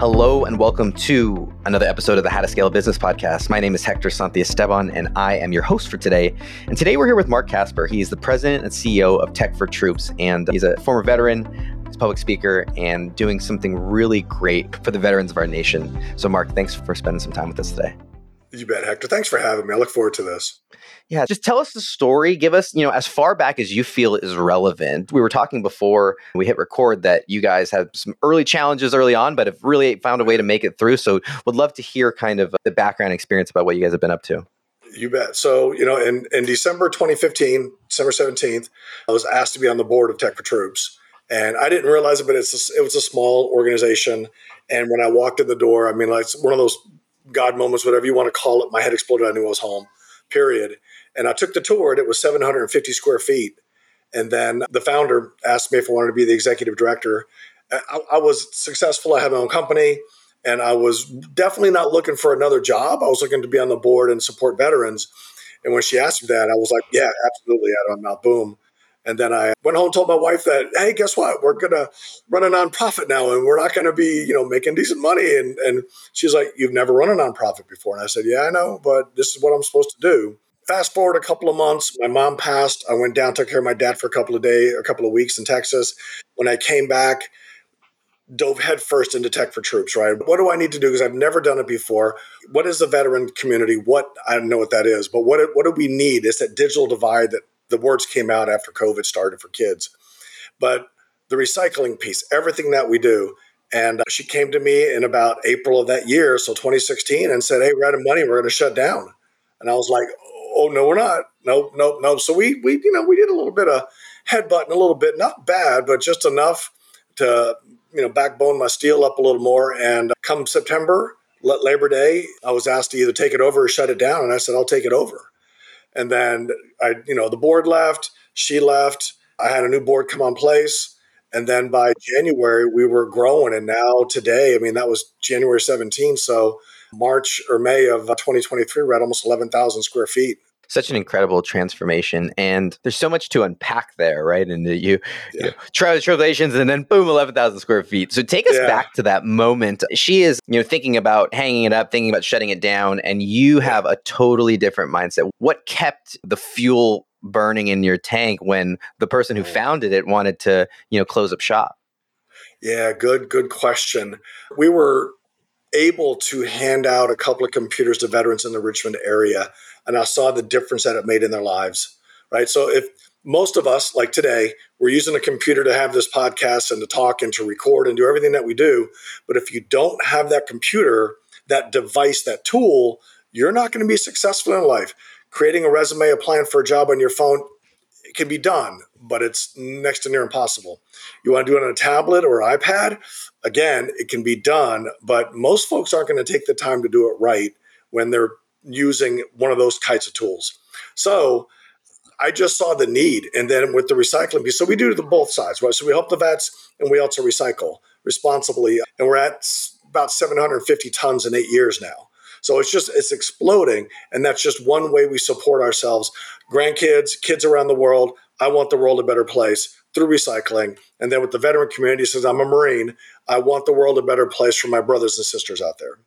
Hello and welcome to another episode of the How to Scale a Business podcast. My name is Hector Santiesteban and I am your host for today. And today we're here with Mark Casper. He's the president and CEO of Tech for Troops, and he's a former veteran, he's a public speaker, and doing something really great for the veterans of our nation. So, Mark, thanks for spending some time with us today. You bet, Hector. Thanks for having me. I look forward to this. Yeah, just tell us the story. Give us, you know, as far back as you feel is relevant. We were talking before we hit record that you guys had some early challenges early on, but have really found a way to make it through. So, would love to hear kind of the background experience about what you guys have been up to. You bet. So, you know, in, in December 2015, December 17th, I was asked to be on the board of Tech for Troops. And I didn't realize it, but it's a, it was a small organization. And when I walked in the door, I mean, like one of those God moments, whatever you want to call it. My head exploded. I knew I was home, period. And I took the tour, and it was 750 square feet. And then the founder asked me if I wanted to be the executive director. I, I was successful. I had my own company, and I was definitely not looking for another job. I was looking to be on the board and support veterans. And when she asked me that, I was like, yeah, absolutely. Out of my mouth, boom. And then I went home and told my wife that, hey, guess what? We're going to run a nonprofit now and we're not going to be, you know, making decent money. And, and she's like, you've never run a nonprofit before. And I said, yeah, I know, but this is what I'm supposed to do. Fast forward a couple of months, my mom passed. I went down, took care of my dad for a couple of days, a couple of weeks in Texas. When I came back, dove headfirst into tech for troops, right? What do I need to do? Because I've never done it before. What is the veteran community? What I don't know what that is, but what what do we need? Is that digital divide that the words came out after COVID started for kids. But the recycling piece, everything that we do. And uh, she came to me in about April of that year, so 2016, and said, Hey, we're out of money. We're going to shut down. And I was like, Oh, no, we're not. Nope, nope, nope. So we, we, you know, we did a little bit of headbutting a little bit, not bad, but just enough to, you know, backbone my steel up a little more. And uh, come September, Labor Day, I was asked to either take it over or shut it down. And I said, I'll take it over. And then I, you know, the board left, she left. I had a new board come on place. And then by January, we were growing. And now today, I mean, that was January 17. So March or May of 2023, we're at almost 11,000 square feet such an incredible transformation and there's so much to unpack there right? And you, yeah. you know, trials tribulations and then boom 11000 square feet. So take us yeah. back to that moment. She is you know thinking about hanging it up thinking about shutting it down and you have a totally different mindset. What kept the fuel burning in your tank when the person who mm. founded it wanted to you know close up shop? Yeah good good question. We were able to hand out a couple of computers to veterans in the richmond area and I saw the difference that it made in their lives. Right. So if most of us, like today, we're using a computer to have this podcast and to talk and to record and do everything that we do. But if you don't have that computer, that device, that tool, you're not going to be successful in life. Creating a resume, applying for a job on your phone, it can be done, but it's next to near impossible. You want to do it on a tablet or iPad? Again, it can be done, but most folks aren't going to take the time to do it right when they're using one of those kinds of tools. So I just saw the need. And then with the recycling piece, so we do the both sides, right? So we help the vets and we also recycle responsibly. And we're at about 750 tons in eight years now. So it's just it's exploding, and that's just one way we support ourselves. Grandkids, kids around the world. I want the world a better place through recycling, and then with the veteran community, says I'm a Marine. I want the world a better place for my brothers and sisters out there.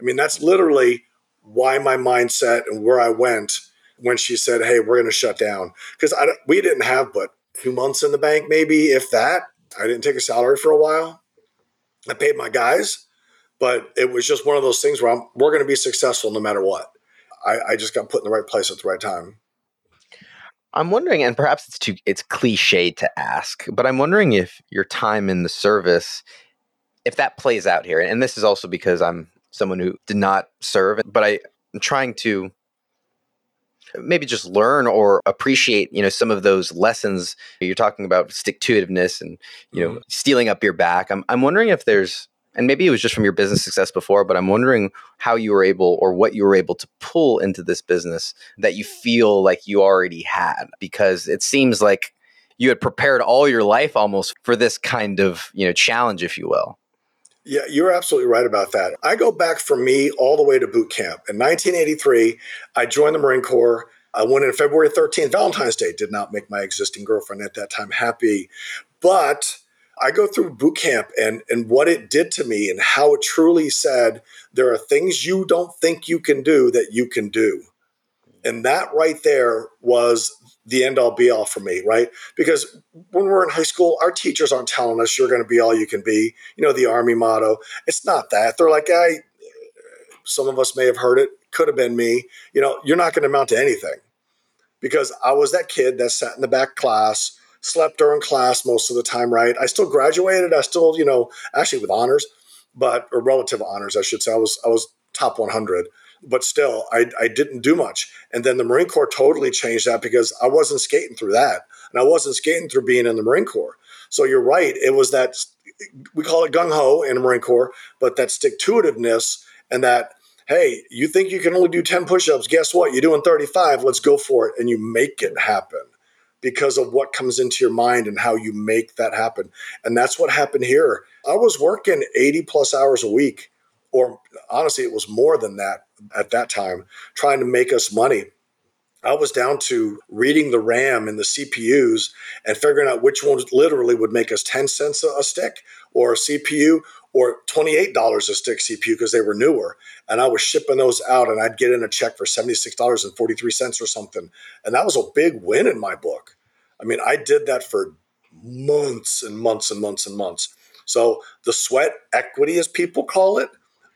I mean, that's literally why my mindset and where I went when she said, "Hey, we're going to shut down," because I we didn't have but two months in the bank, maybe if that. I didn't take a salary for a while. I paid my guys, but it was just one of those things where I'm, we're going to be successful no matter what. I, I just got put in the right place at the right time. I'm wondering, and perhaps it's too it's cliche to ask, but I'm wondering if your time in the service, if that plays out here, and this is also because I'm someone who did not serve, but I, am trying to maybe just learn or appreciate you know some of those lessons. You're talking about stick to itiveness and you know mm-hmm. steeling up your back. I'm, I'm wondering if there's and maybe it was just from your business success before but i'm wondering how you were able or what you were able to pull into this business that you feel like you already had because it seems like you had prepared all your life almost for this kind of you know challenge if you will yeah, you're absolutely right about that. I go back for me all the way to boot camp. In 1983, I joined the Marine Corps. I went in February 13th. Valentine's Day did not make my existing girlfriend at that time happy, but I go through boot camp and and what it did to me and how it truly said there are things you don't think you can do that you can do. And that right there was the end all be all for me, right? Because when we're in high school, our teachers aren't telling us you're going to be all you can be. You know, the Army motto. It's not that. They're like, I, some of us may have heard it, could have been me. You know, you're not going to amount to anything. Because I was that kid that sat in the back class, slept during class most of the time, right? I still graduated. I still, you know, actually with honors, but or relative honors, I should say. I was I was top 100 but still, I, I didn't do much. And then the Marine Corps totally changed that because I wasn't skating through that. And I wasn't skating through being in the Marine Corps. So you're right. It was that, we call it gung ho in the Marine Corps, but that stick to itiveness and that, hey, you think you can only do 10 push ups. Guess what? You're doing 35. Let's go for it. And you make it happen because of what comes into your mind and how you make that happen. And that's what happened here. I was working 80 plus hours a week, or honestly, it was more than that at that time trying to make us money. I was down to reading the RAM and the CPUs and figuring out which ones literally would make us 10 cents a stick or a CPU or $28 a stick CPU because they were newer. And I was shipping those out and I'd get in a check for $76.43 or something. And that was a big win in my book. I mean, I did that for months and months and months and months. So the sweat equity, as people call it,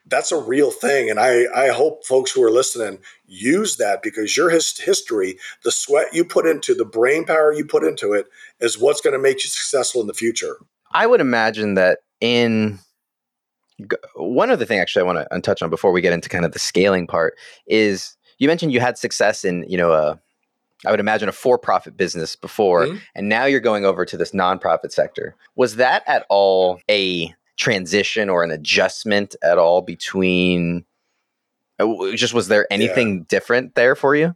that's a real thing. And I, I hope folks who are listening use that because your his, history, the sweat you put into, the brain power you put into it, is what's going to make you successful in the future. I would imagine that in one other thing, actually, I want to touch on before we get into kind of the scaling part is you mentioned you had success in, you know, a, I would imagine a for-profit business before, mm-hmm. and now you're going over to this nonprofit sector. Was that at all a transition or an adjustment at all between uh, just was there anything yeah. different there for you?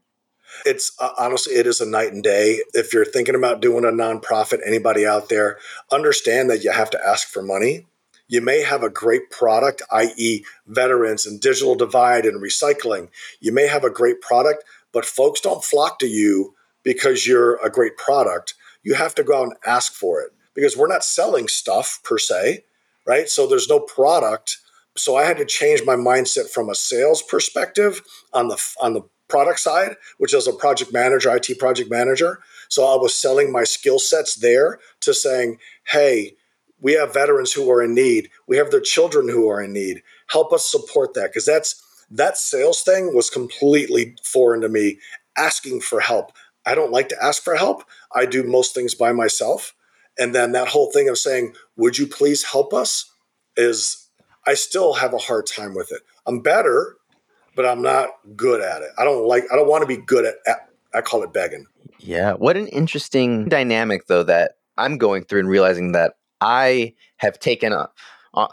It's uh, honestly it is a night and day. If you're thinking about doing a nonprofit anybody out there understand that you have to ask for money. You may have a great product i.e veterans and digital divide and recycling. You may have a great product but folks don't flock to you because you're a great product. You have to go out and ask for it. Because we're not selling stuff per se right? So there's no product. So I had to change my mindset from a sales perspective on the on the product side, which is a project manager, IT project manager. So I was selling my skill sets there to saying, "Hey, we have veterans who are in need. We have their children who are in need. Help us support that." Because that's that sales thing was completely foreign to me. Asking for help. I don't like to ask for help. I do most things by myself. And then that whole thing of saying, would you please help us? Is I still have a hard time with it. I'm better, but I'm not good at it. I don't like, I don't want to be good at, at I call it begging. Yeah. What an interesting dynamic, though, that I'm going through and realizing that I have taken a, a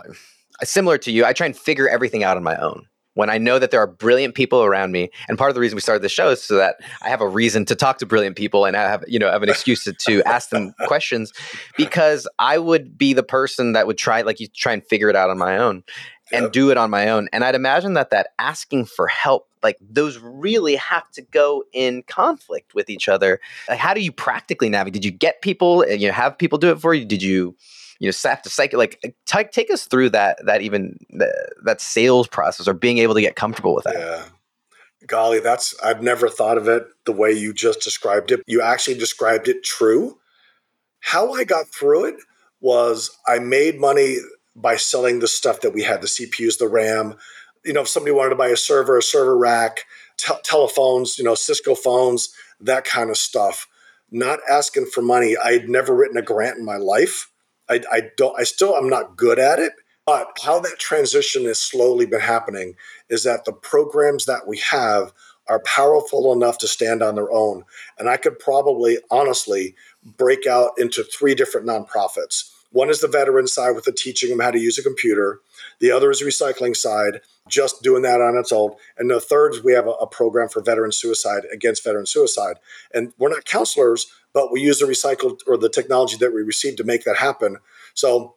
similar to you. I try and figure everything out on my own when I know that there are brilliant people around me. And part of the reason we started the show is so that I have a reason to talk to brilliant people and I have, you know, have an excuse to, to ask them questions because I would be the person that would try, like you try and figure it out on my own and yep. do it on my own. And I'd imagine that that asking for help, like those really have to go in conflict with each other. Like, how do you practically navigate? Did you get people, and you know, have people do it for you? Did you, you know have to cycle like uh, take take us through that that even the, that sales process or being able to get comfortable with that. Yeah. Golly that's i've never thought of it the way you just described it. You actually described it true. How i got through it was i made money by selling the stuff that we had the cpus the ram. You know if somebody wanted to buy a server a server rack te- telephones you know cisco phones that kind of stuff. Not asking for money. I'd never written a grant in my life I, I don't. I still. I'm not good at it. But how that transition has slowly been happening is that the programs that we have are powerful enough to stand on their own. And I could probably honestly break out into three different nonprofits. One is the veteran side with the teaching them how to use a computer. The other is recycling side, just doing that on its own. And the third is we have a, a program for veteran suicide against veteran suicide. And we're not counselors, but we use the recycled or the technology that we received to make that happen. So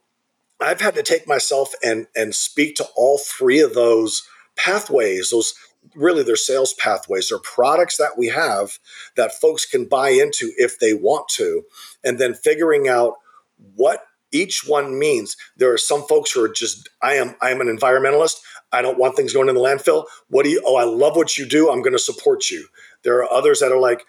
I've had to take myself and and speak to all three of those pathways, those really they're sales pathways they're products that we have that folks can buy into if they want to and then figuring out what each one means there are some folks who are just i am i am an environmentalist. I don't want things going in the landfill. What do you oh i love what you do. I'm going to support you. There are others that are like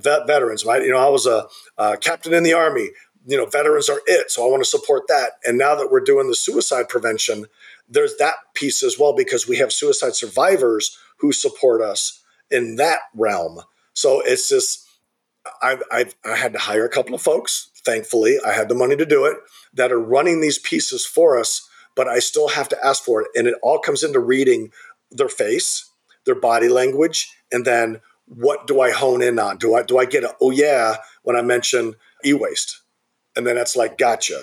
vet veterans right? You know i was a, a captain in the army. You know veterans are it so i want to support that. And now that we're doing the suicide prevention there's that piece as well because we have suicide survivors who support us in that realm. So it's just I've, I've i had to hire a couple of folks thankfully i had the money to do it that are running these pieces for us, but I still have to ask for it. And it all comes into reading their face, their body language, and then what do I hone in on? Do I do I get a oh yeah when I mention e-waste? And then it's like gotcha.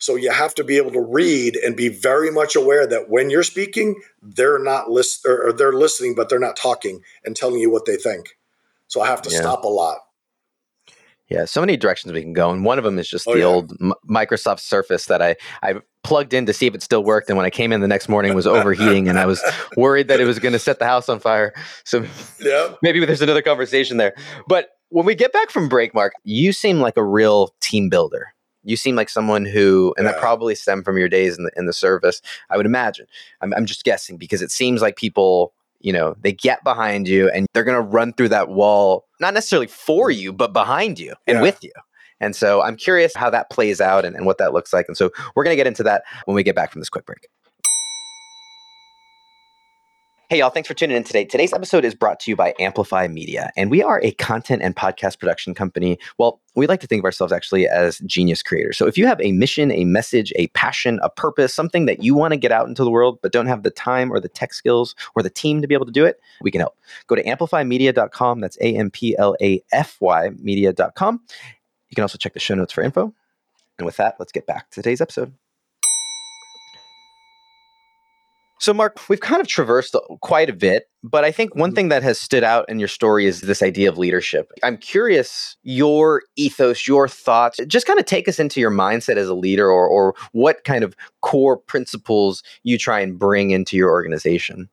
So you have to be able to read and be very much aware that when you're speaking, they're not list or, they're listening, but they're not talking and telling you what they think. So I have to yeah. stop a lot. Yeah, so many directions we can go, and one of them is just oh, the yeah. old M- Microsoft Surface that I I plugged in to see if it still worked, and when I came in the next morning, was overheating, and I was worried that it was going to set the house on fire. So yeah, maybe there's another conversation there. But when we get back from break, Mark, you seem like a real team builder. You seem like someone who, and yeah. that probably stemmed from your days in the in the service. I would imagine. I'm, I'm just guessing because it seems like people you know, they get behind you and they're going to run through that wall, not necessarily for you, but behind you and yeah. with you. And so I'm curious how that plays out and, and what that looks like. And so we're going to get into that when we get back from this quick break. Hey, y'all, thanks for tuning in today. Today's episode is brought to you by Amplafy Media, and we are a content and podcast production company. Well, we like to think of ourselves actually as genius creators. So if you have a mission, a message, a passion, a purpose, something that you want to get out into the world, but don't have the time or the tech skills or the team to be able to do it, we can help. Go to amplafymedia.com. That's A M P L A F Y media.com. You can also check the show notes for info. And with that, let's get back to today's episode. So, Mark, we've kind of traversed quite a bit, but I think one mm-hmm. thing that has stood out in your story is this idea of leadership. I'm curious your ethos, your thoughts. Just kind of take us into your mindset as a leader or, or what kind of core principles you try and bring into your organization.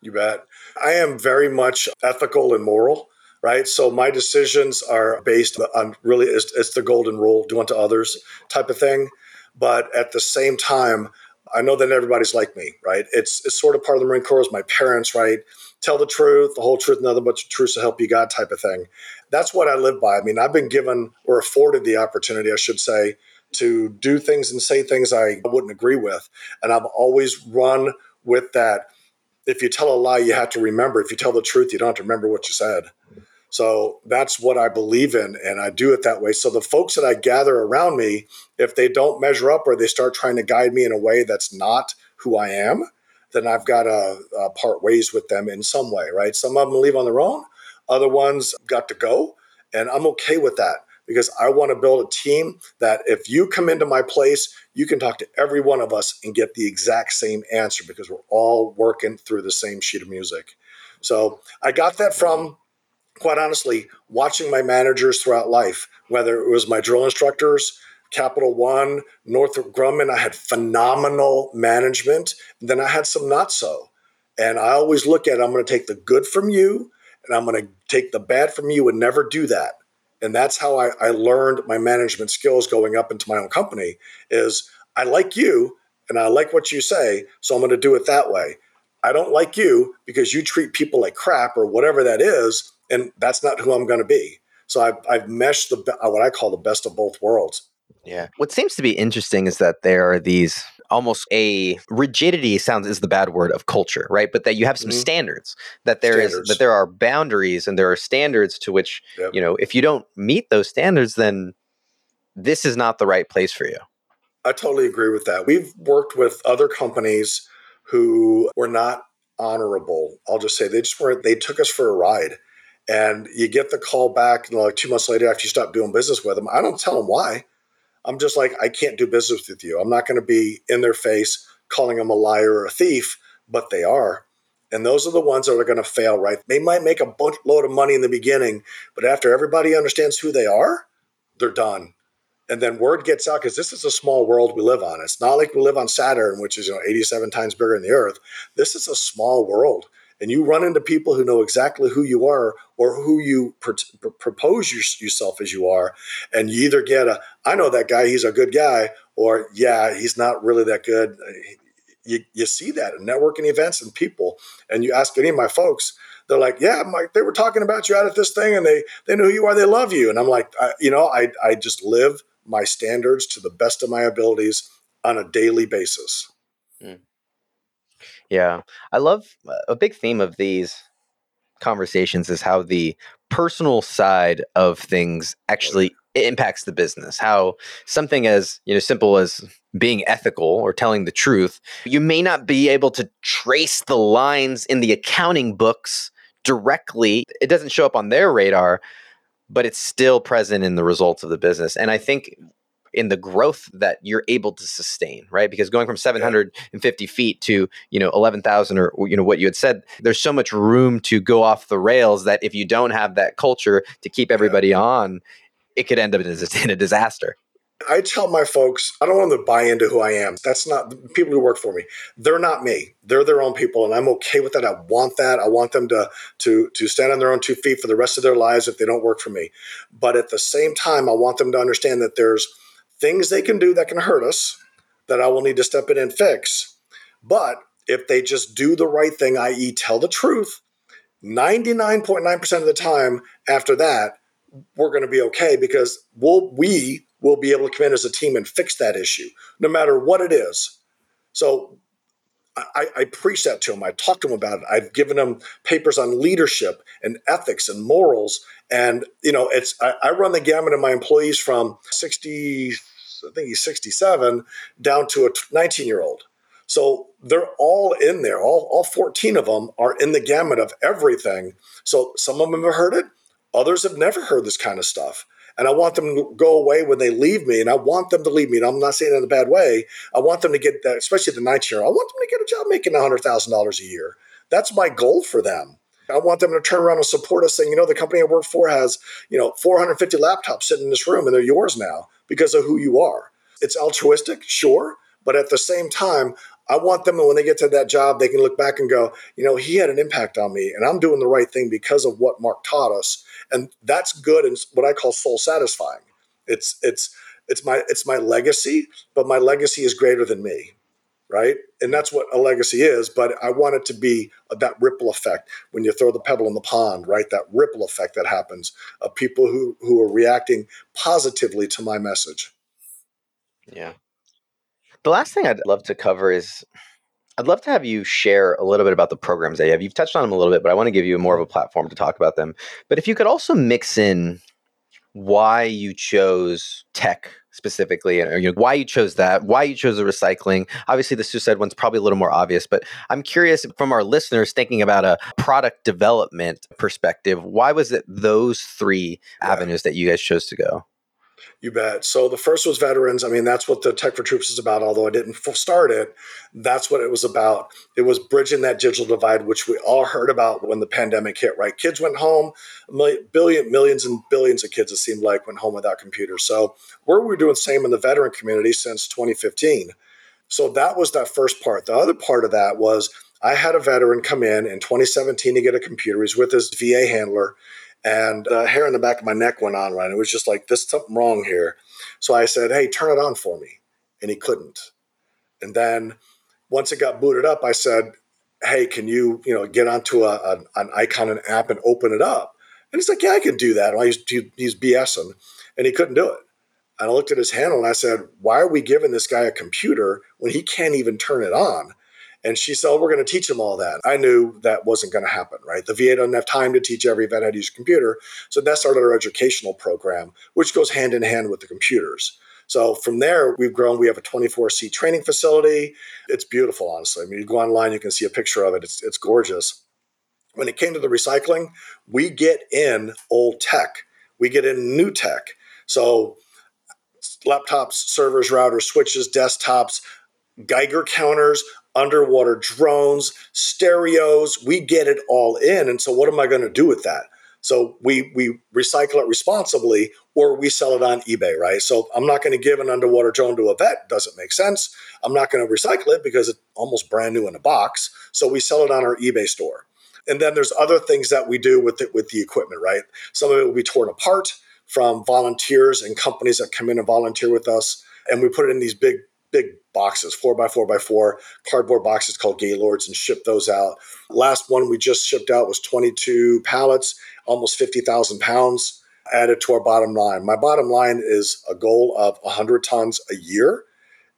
You bet. I am very much ethical and moral right? So my decisions are based on really it's, it's, the golden rule, do unto others type of thing. But at the same time, I know that everybody's like me, right? It's it's sort of part of the Marine Corps. My parents, right? Tell the truth, the whole truth, nothing but the truth to help you God, type of thing. That's what I live by. I mean, I've been given or afforded the opportunity, I should say, to do things and say things I wouldn't agree with, and I've always run with that. If you tell a lie, you have to remember. If you tell the truth, you don't have to remember what you said. So that's what I believe in, and I do it that way. So the folks that I gather around me, if they don't measure up or they start trying to guide me in a way that's not who I am, then I've got to uh, part ways with them in some way, right? Some of them leave on their own, other ones got to go, and I'm okay with that because I want to build a team that if you come into my place, you can talk to every one of us and get the exact same answer because we're all working through the same sheet of music. So I got that from quite honestly, watching my managers throughout life, whether it was my drill instructors, Capital One, Northrop Grumman, I had phenomenal management. Then I had some not so. And I always look at I'm going to take the good from you and I'm going to take the bad from you and never do that. And that's how I, I learned my management skills going up into my own company is I like you and I like what you say, so I'm going to do it that way. I don't like you because you treat people like crap or whatever that is and that's not who I'm going to be. So I've, I've meshed the what I call the best of both worlds. Yeah. What seems to be interesting is that there are these almost a rigidity sounds is the bad word of culture, right? But that you have some mm-hmm. standards that there standards. is that there are boundaries and there are standards to which yep. you know if you don't meet those standards, then this is not the right place for you. I totally agree with that. We've worked with other companies who were not honorable. I'll just say they just weren't. They took us for a ride and you get the call back you know, like two months later after you stop doing business with them. I don't tell them why. I'm just like, I can't do business with you. I'm not going to be in their face calling them a liar or a thief, but they are. And those are the ones that are going to fail, right? They might make a bunch load of money in the beginning, but after everybody understands who they are, they're done. And then word gets out because this is a small world we live on. It's not like we live on Saturn, which is you know 87 times bigger than the Earth. This is a small world and you run into people who know exactly who you are or who you pr- propose yourself as you are, and you either get a, I know that guy, he's a good guy, or yeah, he's not really that good. Uh, you, you see that in networking events and people, and you ask any of my folks, they're like, yeah, Mike, they were talking about you out at this thing, and they they know who you are, they love you, and I'm like, you know, I I just live my standards to the best of my abilities on a daily basis. Mm. Yeah. I love a big theme of these conversations is how the personal side of things actually impacts the business how something as you know simple as being ethical or telling the truth you may not be able to trace the lines in the accounting books directly it doesn't show up on their radar but it's still present in the results of the business and i think in the growth that you're able to sustain, right? Because going from 750 feet to you know 11,000 or you know what you had said, there's so much room to go off the rails that if you don't have that culture to keep everybody yeah. on, it could end up in a disaster. I tell my folks, I don't want them to buy into who I am. That's not the people who work for me. They're not me. They're their own people, and I'm okay with that. I want that. I want them to to to stand on their own two feet for the rest of their lives if they don't work for me. But at the same time, I want them to understand that there's things they can do that can hurt us that I will need to step in and fix. But if they just do the right thing, i.e., tell the truth, 99.9% of the time after that, we're going to be okay because we'll, we will be able to come in as a team and fix that issue, no matter what it is. So I, I, preach that to them. I talk to them about it. I've given them papers on leadership and ethics and morals. And you know, it's I, I run the gamut of my employees from 60 I think he's 67, down to a 19 year old. So they're all in there. All, all 14 of them are in the gamut of everything. So some of them have heard it, others have never heard this kind of stuff. And I want them to go away when they leave me, and I want them to leave me. And I'm not saying in a bad way. I want them to get that, especially the 19 year old. I want them to get a job making $100,000 a year. That's my goal for them. I want them to turn around and support us, saying, you know, the company I work for has, you know, 450 laptops sitting in this room, and they're yours now because of who you are. It's altruistic, sure, but at the same time, I want them when they get to that job, they can look back and go, you know, he had an impact on me, and I'm doing the right thing because of what Mark taught us, and that's good and what I call soul satisfying. It's it's it's my it's my legacy, but my legacy is greater than me right? And that's what a legacy is. But I want it to be uh, that ripple effect when you throw the pebble in the pond, right? That ripple effect that happens of people who who are reacting positively to my message. Yeah. The last thing I'd love to cover is I'd love to have you share a little bit about the programs that you have. You've touched on them a little bit, but I want to give you more of a platform to talk about them. But if you could also mix in why you chose tech specifically and you know, why you chose that, why you chose the recycling. Obviously, the suicide one's probably a little more obvious, but I'm curious from our listeners thinking about a product development perspective, why was it those three avenues that you guys chose to go? You bet. So the first was veterans. I mean, that's what the Tech for Troops is about. Although I didn't start it, that's what it was about. It was bridging that digital divide, which we all heard about when the pandemic hit. Right? Kids went home. Million, billion, millions and billions of kids. It seemed like went home without computers. So we're, we're doing the same in the veteran community since 2015. So that was that first part. The other part of that was I had a veteran come in in 2017 to get a computer. He's with his VA handler and the hair in the back of my neck went on right it was just like there's something wrong here. So i said hey turn it on for me. And he couldn't. And then once it got booted up i said hey can you you know get onto a, a an icon an app and open it up? And he's like yeah i can do that. Well, he's, he's bsing and he couldn't do it. And i looked at his handle and i said why are we giving this guy a computer when he can't even turn it on and she said, oh, we're going to teach them all that. I knew that wasn't going to happen, right? The VA doesn't have time to teach every vet how to use a computer. So that started our educational program, which goes hand in hand with the computers. So from there, we've grown. We have a 24C training facility. It's beautiful, honestly. I mean, you go online, you can see a picture of it. It's, it's gorgeous. When it came to the recycling, we get in old tech, we get in new tech. So laptops, servers, routers, switches, desktops, Geiger counters, underwater drones, stereos. We get it all in. And so, what am I going to do with that? So we we recycle it responsibly, or we sell it on eBay, right? So I'm not going to give an underwater drone to a vet; doesn't make sense. I'm not going to recycle it because it's almost brand new in a box. So we sell it on our eBay store. And then there's other things that we do with it with the equipment, right? Some of it will be torn apart from volunteers and companies that come in and volunteer with us. And we put it in these big, big boxes, four by four by four cardboard boxes called Gaylords, and ship those out. Last one we just shipped out was 22 pallets, almost 50,000 pounds added to our bottom line. My bottom line is a goal of 100 tons a year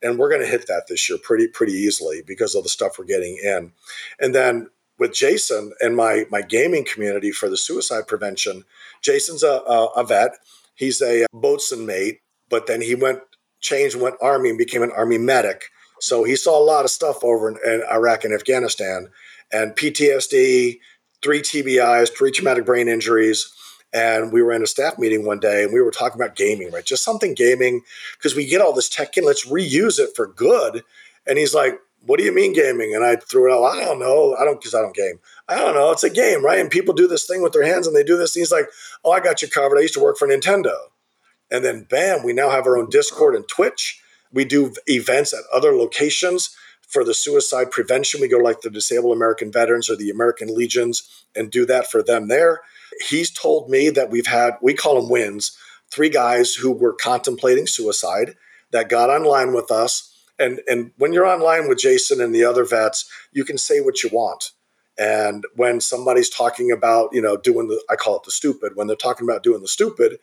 and we're going to hit that this year pretty pretty easily because of the stuff we're getting in. And then with Jason and my my gaming community for the suicide prevention, Jason's a, a, a vet. He's a boatswain mate, but then he went changed went army and became an army medic. So he saw a lot of stuff over in, in Iraq and Afghanistan, and PTSD, three TBIs, three traumatic brain injuries and we were in a staff meeting one day and we were talking about gaming, right? Just something gaming because we get all this tech in, let's reuse it for good. And he's like, What do you mean gaming? And I threw it out, I don't know. I don't, because I don't game. I don't know. It's a game, right? And people do this thing with their hands and they do this. And he's like, Oh, I got you covered. I used to work for Nintendo. And then, bam, we now have our own Discord and Twitch. We do events at other locations for the suicide prevention. We go like the Disabled American Veterans or the American Legions and do that for them there he's told me that we've had, we call them wins, three guys who were contemplating suicide that got online with us. And, and when you're online with Jason and the other vets, you can say what you want. And when somebody's talking about, you know, doing the, I call it the stupid, when they're talking about doing the stupid,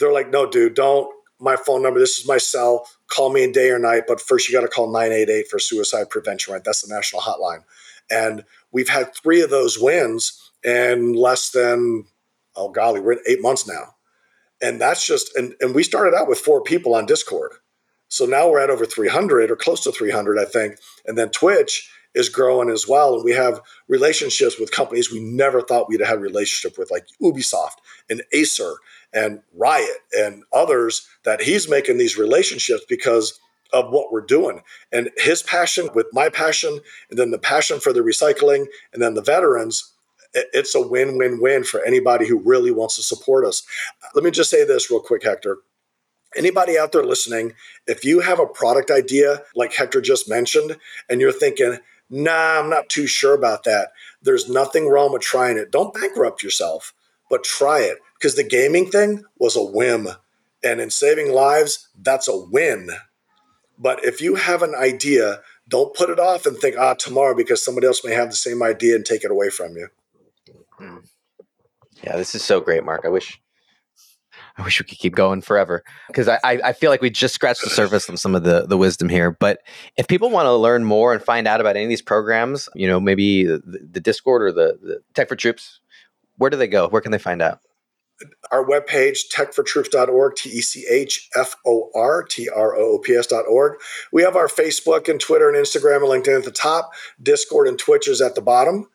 they're like, no, dude, don't. My phone number, this is my cell. Call me in day or night, but first you got to call 988 for suicide prevention, right? That's the national hotline. And we've had three of those wins in less than, oh golly, we're in eight months now. And that's just, and, and we started out with four people on Discord. So now we're at over 300 or close to 300, I think. And then Twitch is growing as well. And we have relationships with companies we never thought we'd have relationship with, like Ubisoft and Acer and Riot and others that he's making these relationships because of what we're doing. And his passion with my passion, and then the passion for the recycling, and then the veterans, it's a win win win for anybody who really wants to support us. Let me just say this real quick, Hector. Anybody out there listening, if you have a product idea like Hector just mentioned, and you're thinking, nah, I'm not too sure about that, there's nothing wrong with trying it. Don't bankrupt yourself, but try it because the gaming thing was a whim. And in saving lives, that's a win. But if you have an idea, don't put it off and think, ah, tomorrow, because somebody else may have the same idea and take it away from you. Yeah, this is so great, Mark. I wish I wish we could keep going forever because I, I feel like we just scratched the surface of some of the, the wisdom here. But if people want to learn more and find out about any of these programs, you know, maybe the, the Discord or the, the Tech for Troops, where do they go? Where can they find out? Our webpage, techfortroops.org, T E C H F O R T R O O P S.org. We have our Facebook and Twitter and Instagram and LinkedIn at the top. Discord and Twitch is at the bottom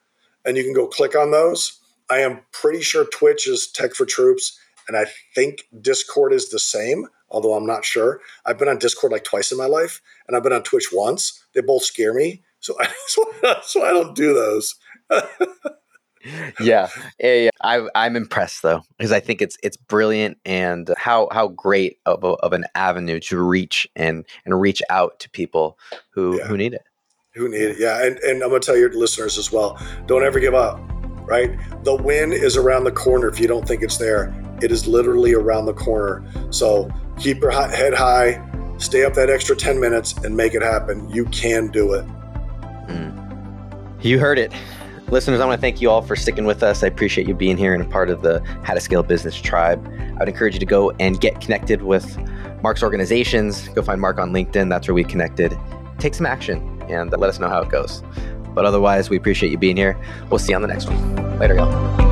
and you can go click on those. I am pretty sure Twitch is Tech for Troops, and I think Discord is the same, although I'm not sure. I've been on Discord like twice in my life, and I've been on Twitch once. They both scare me, so I, so I don't do those. yeah, yeah, I, I'm impressed though because I think it's it's brilliant and how how great of, a, of an avenue to reach and and reach out to people who yeah. who need it. Who need it? Yeah, and, and I'm gonna tell your listeners as well. Don't ever give up. Right, the win is around the corner. If you don't think it's there, it is literally around the corner. So keep your head high, stay up that extra 10 minutes, and make it happen. You can do it. Mm. You heard it. Listeners, I want to thank you all for sticking with us. I appreciate you being here and a part of the How to Scale Business Tribe. I would encourage you to go and get connected with Mark's organizations. Go find Mark on LinkedIn. That's where we connected. Take some action and let us know how it goes. But otherwise, we appreciate you being here. We'll see you on the next one. Later, y'all.